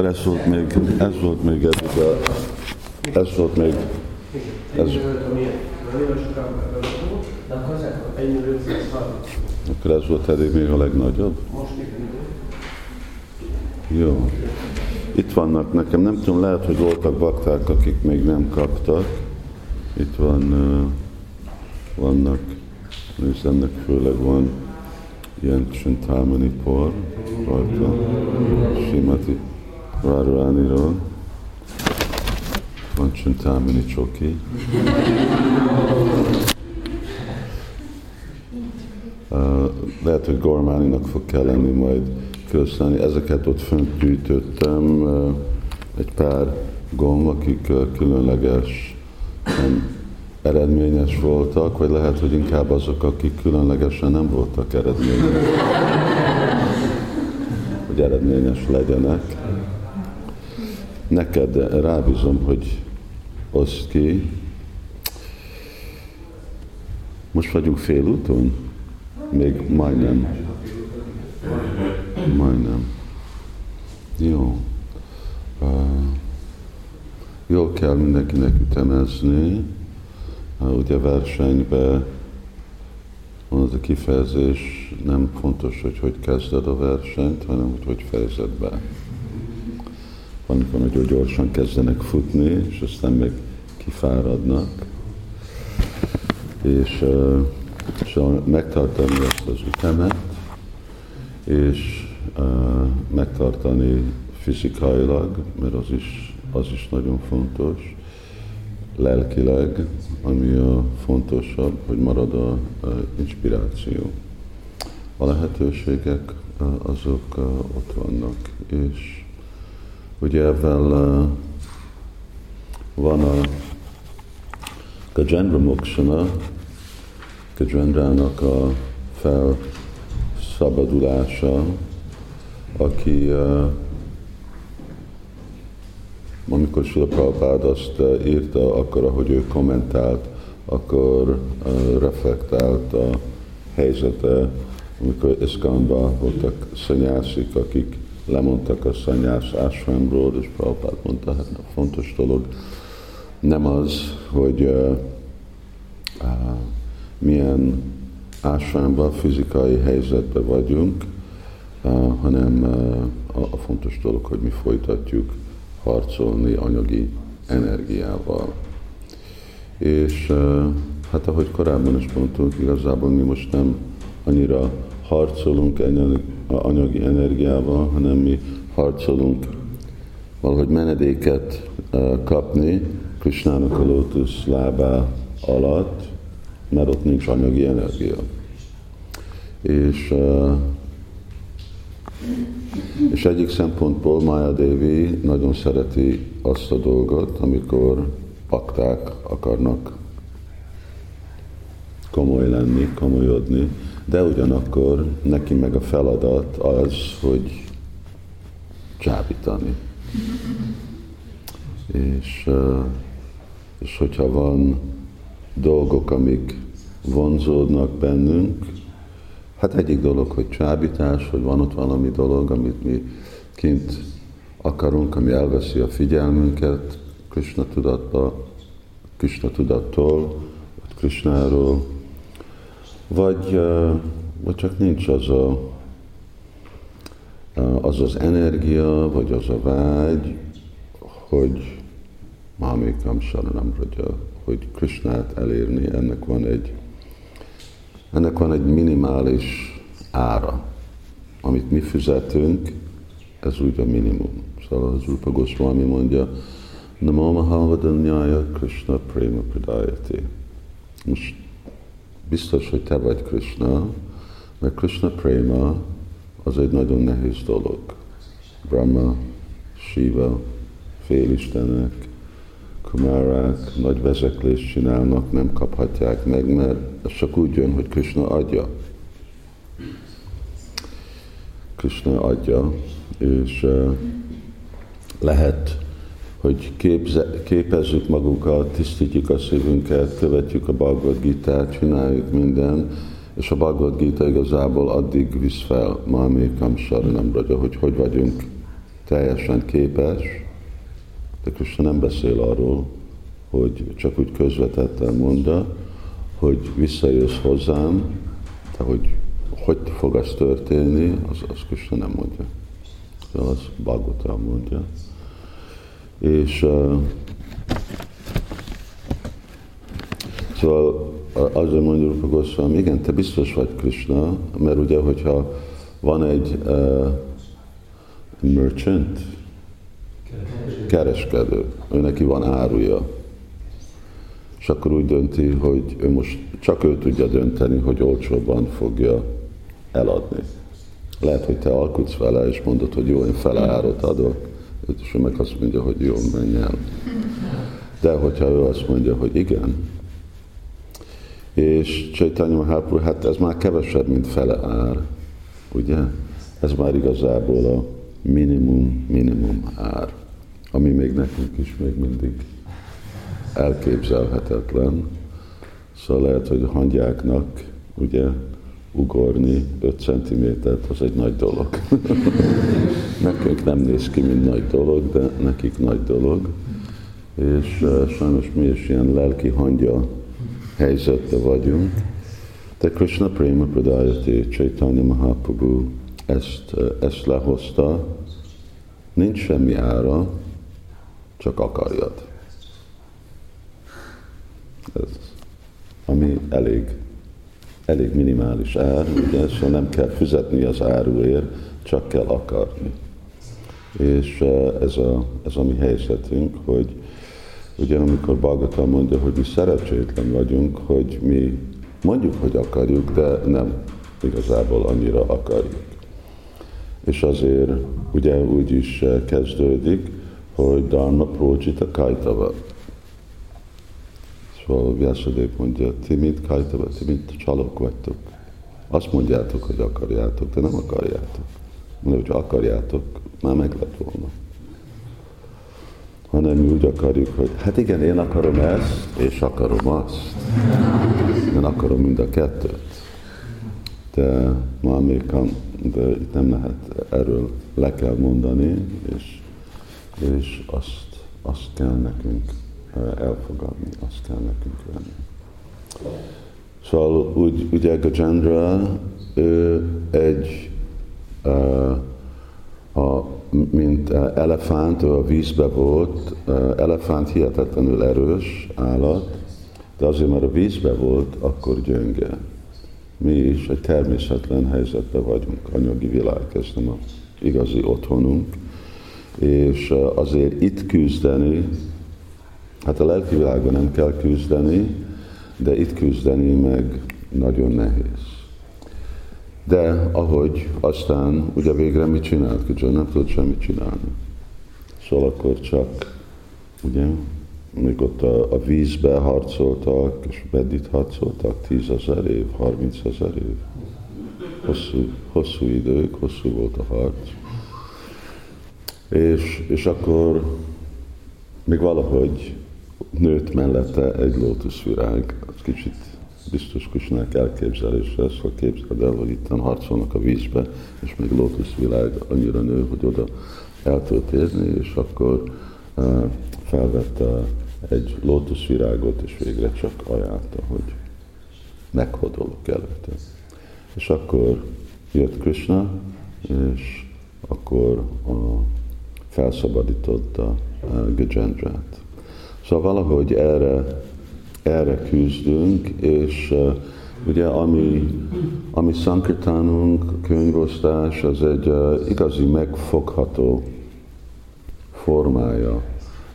akkor ez volt még, ez volt még eddig a, ez volt még, ez, akkor ez volt eddig még a legnagyobb? Jó. Itt vannak nekem, nem tudom, lehet, hogy voltak bakták, akik még nem kaptak. Itt van, vannak, ennek főleg van ilyen csintámani por rajta, Simati Radharaniról. Van csintámani csoki. Uh, lehet, hogy Gormáninak fog kelleni majd köszönni. Ezeket ott fönt gyűjtöttem, egy pár gomb, akik különleges eredményes voltak, vagy lehet, hogy inkább azok, akik különlegesen nem voltak eredményes, hogy eredményes legyenek. Neked rábízom, hogy oszd ki. Most vagyunk félúton? Még majdnem. Majdnem. Jó. Uh, jól kell mindenkinek ütemezni. Ugye versenyben van az a kifejezés, nem fontos, hogy hogy kezded a versenyt, hanem hogy hogy fejezed be. Van, van, hogy gyorsan kezdenek futni, és aztán meg kifáradnak. És, és megtartani ezt az ütemet, és megtartani fizikailag, mert az is, az is nagyon fontos, lelkileg, ami a fontosabb, hogy marad a, a inspiráció. A lehetőségek azok ott vannak, és ugye ebben van a Gajendra Mokshana, Gajendrának a felszabadulása, aki uh, amikor Sula Prabhupád azt eh, írta, akkor ahogy ő kommentált, akkor reflektált a helyzete, amikor Iszkánban voltak szanyászik, akik lemondtak a szanyász ásványról, és Prabhupád mondta, hát a fontos dolog nem az, hogy uh, uh, milyen ásványban, fizikai helyzetben vagyunk, uh, hanem uh, a, fontos dolog, hogy mi folytatjuk harcolni anyagi energiával. És hát ahogy korábban is mondtunk, igazából mi most nem annyira harcolunk anyagi energiával, hanem mi harcolunk valahogy menedéket kapni Krisnának a lótusz lábá alatt, mert ott nincs anyagi energia. És és egyik szempontból Maya Devi nagyon szereti azt a dolgot, amikor pakták akarnak komoly lenni, komolyodni, de ugyanakkor neki meg a feladat az, hogy csábítani. És, és hogyha van dolgok, amik vonzódnak bennünk, Hát egyik dolog, hogy csábítás, hogy van ott valami dolog, amit mi kint akarunk, ami elveszi a figyelmünket Krishna tudatba, Krishna tudattól, Krishnáról, vagy, vagy csak nincs az a, az az energia, vagy az a vágy, hogy Mamikam Saranam hogy Krishnát elérni, ennek van egy ennek van egy minimális ára, amit mi fizetünk, ez úgy a minimum. Szóval az Rupa Goswami mondja, Namo Mahavadanyaya Krishna Prema Pradayati. Most biztos, hogy te vagy Krishna, mert Krishna Prema az egy nagyon nehéz dolog. Brahma, Shiva, félistenek, kumárák nagy vezeklést csinálnak, nem kaphatják meg, mert ez csak úgy jön, hogy Krishna adja. Krishna adja, és uh, lehet, hogy képze, képezzük magunkat, tisztítjuk a szívünket, követjük a Bhagavad Gita-t, csináljuk minden, és a Bhagavad Gita igazából addig visz fel, ma még Saranam Raja, hogy hogy vagyunk teljesen képes, de Krishna nem beszél arról, hogy csak úgy közvetetten mondja, hogy visszajössz hozzám, de hogy hogy fog az történni, az, az Krishna nem mondja. De az Bhagavatam mondja. És uh, szóval azért mondjuk a Goswami, igen, te biztos vagy Krishna, mert ugye, hogyha van egy uh, merchant, kereskedő, ő neki van áruja, és akkor úgy dönti, hogy ő most csak ő tudja dönteni, hogy olcsóbban fogja eladni. Lehet, hogy te alkudsz vele, és mondod, hogy jó, én fele árat adok, ő meg azt mondja, hogy jó, menj el. De hogyha ő azt mondja, hogy igen, és Csaitanya Mahaprabhu, hát ez már kevesebb, mint fele ár, ugye? Ez már igazából a minimum, minimum ár, ami még nekünk is még mindig elképzelhetetlen. Szóval lehet, hogy a hangyáknak ugye ugorni 5 centimétert, az egy nagy dolog. Nekünk nem néz ki, mint nagy dolog, de nekik nagy dolog. És uh, sajnos mi is ilyen lelki hangya helyzetben vagyunk. De Krishna Prema Pradayati Chaitanya Mahaprabhu ezt, uh, ezt lehozta, nincs semmi ára, csak akarjad. Ez, ami elég elég minimális ár, ugye, szóval nem kell fizetni az áruért, csak kell akarni. És ez a, ez a mi helyzetünk, hogy ugye amikor Bhagavatam mondja, hogy mi szerencsétlen vagyunk, hogy mi mondjuk, hogy akarjuk, de nem igazából annyira akarjuk. És azért ugye úgy is kezdődik, hogy Dharma Projita Kaitava. Szóval Vyasadév mondja, ti mint kajtava, ti mint csalók vagytok. Azt mondjátok, hogy akarjátok, de nem akarjátok. Mondja, hogy akarjátok, már meg lett volna. Hanem mi úgy akarjuk, hogy hát igen, én akarom ezt, és akarom azt. Én akarom mind a kettőt. De ma még de itt nem lehet erről le kell mondani, és, és azt, azt kell nekünk elfogadni, azt kell nekünk venni. Szóval úgy, ugye Gajendra, ő egy, a, mint elefánt, ő a vízbe volt, elefánt hihetetlenül erős állat, de azért, mert a vízbe volt, akkor gyönge. Mi is egy természetlen helyzetben vagyunk, anyagi világ, ez nem az igazi otthonunk, és azért itt küzdeni, Hát a lelki világban nem kell küzdeni, de itt küzdeni meg nagyon nehéz. De ahogy aztán ugye végre mit csinált Kicsit nem tud semmit csinálni. Szóval akkor csak, ugye, még ott a, a vízbe harcoltak, és Bedit harcoltak tízezer év, harmincezer év. Hosszú, hosszú idők, hosszú volt a harc. És, és akkor még valahogy nőtt mellette egy lótuszvirág, az kicsit biztos Kusnák elképzelése, szóval képzeld el, hogy itt harcolnak a vízbe, és még lótuszvirág annyira nő, hogy oda el tud érni, és akkor uh, felvette egy lótuszvirágot, és végre csak ajánlta, hogy meghódolok előtte. És akkor jött Krishna, és akkor a, felszabadította uh, Gajendrát. Szóval valahogy erre, erre küzdünk, és uh, ugye ami, ami Sankirtánunk, könyvosztás, az egy uh, igazi megfogható formája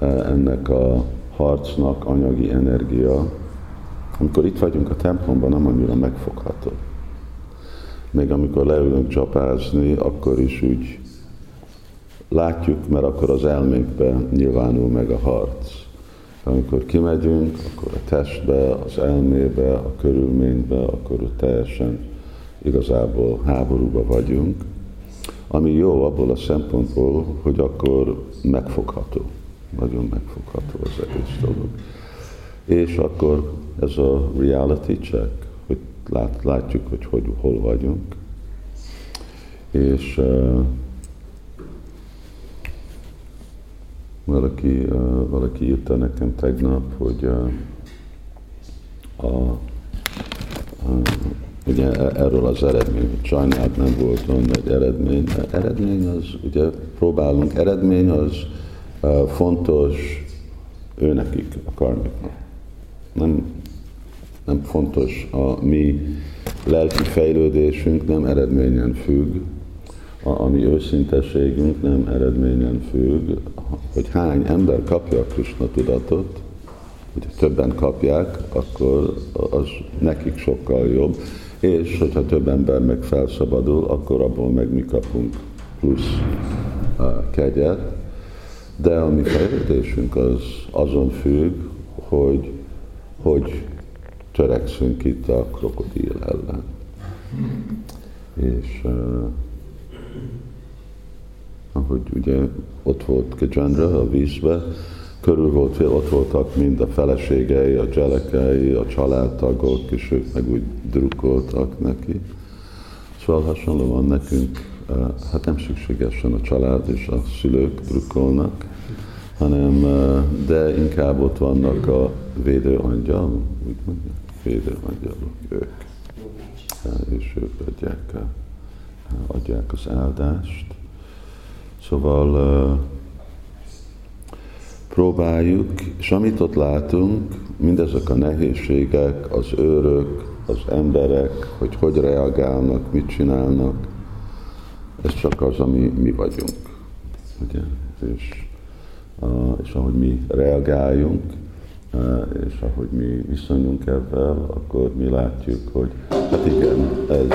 uh, ennek a harcnak, anyagi energia. Amikor itt vagyunk a templomban, nem annyira megfogható. Még amikor leülünk csapázni, akkor is úgy látjuk, mert akkor az elménkben nyilvánul meg a harc amikor kimegyünk, akkor a testbe, az elmébe, a körülménybe, akkor ott teljesen igazából háborúba vagyunk, ami jó abból a szempontból, hogy akkor megfogható, nagyon megfogható az egész dolog. És akkor ez a reality check, hogy lát, látjuk, hogy, hogy hol vagyunk, és uh, valaki, valaki írta nekem tegnap, hogy uh, a, uh, ugye erről az eredmény, hogy sajnálat nem volt olyan egy eredmény. Eredmény az, ugye próbálunk, eredmény az fontos ő nekik, a karmiknak. Nem, nem fontos a mi lelki fejlődésünk, nem eredményen függ, a, a mi őszintességünk nem eredményen függ, hogy hány ember kapja a Krishna tudatot, hogyha többen kapják, akkor az nekik sokkal jobb, és hogyha több ember meg felszabadul, akkor abból meg mi kapunk plusz uh, kegyet, de a mi fejlődésünk az azon függ, hogy, hogy törekszünk itt a krokodil ellen. És uh, ahogy ugye ott volt Kajandra a vízbe, körül volt, ott voltak mind a feleségei, a gyerekei, a családtagok, és ők meg úgy drukkoltak neki. Szóval hasonlóan nekünk, eh, hát nem szükségesen a család és a szülők drukkolnak, hanem, eh, de inkább ott vannak a védőangyal, úgy mondja, védőangyalok, ők. Eh, és ők adják, adják az áldást. Szóval próbáljuk, és amit ott látunk, mindezek a nehézségek, az őrök, az emberek, hogy hogy reagálnak, mit csinálnak, ez csak az, ami mi vagyunk. Ugye? És, és ahogy mi reagáljunk, és ahogy mi viszonyunk ebben, akkor mi látjuk, hogy hát igen, ez,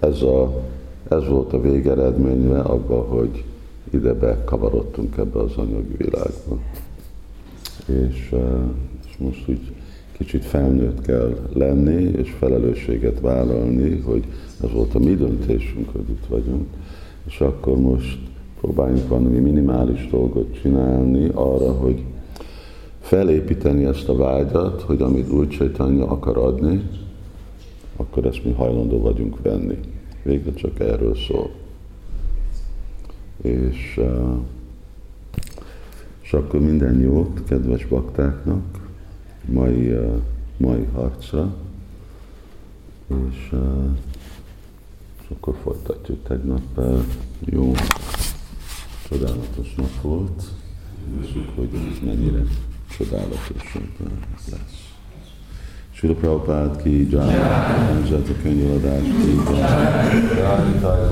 ez, a, ez volt a végeredménye abban, hogy ide bekavarodtunk ebbe az anyagi világba. És, és most úgy kicsit felnőtt kell lenni, és felelősséget vállalni, hogy ez volt a mi döntésünk, hogy itt vagyunk, és akkor most próbáljunk valami minimális dolgot csinálni arra, hogy felépíteni ezt a vágyat, hogy amit Úr Csaitanya akar adni, akkor ezt mi hajlandó vagyunk venni. Végre csak erről szól és, és akkor minden jót kedves baktáknak, mai, mai harcra, és, és akkor folytatjuk. Tegnap jó, csodálatos nap volt, Nézzük, hogy mennyire csodálatos lesz. Srila Prabhupád ki, Jai, Nemzeti Könyveladás ki, Jai, Jai, Jai,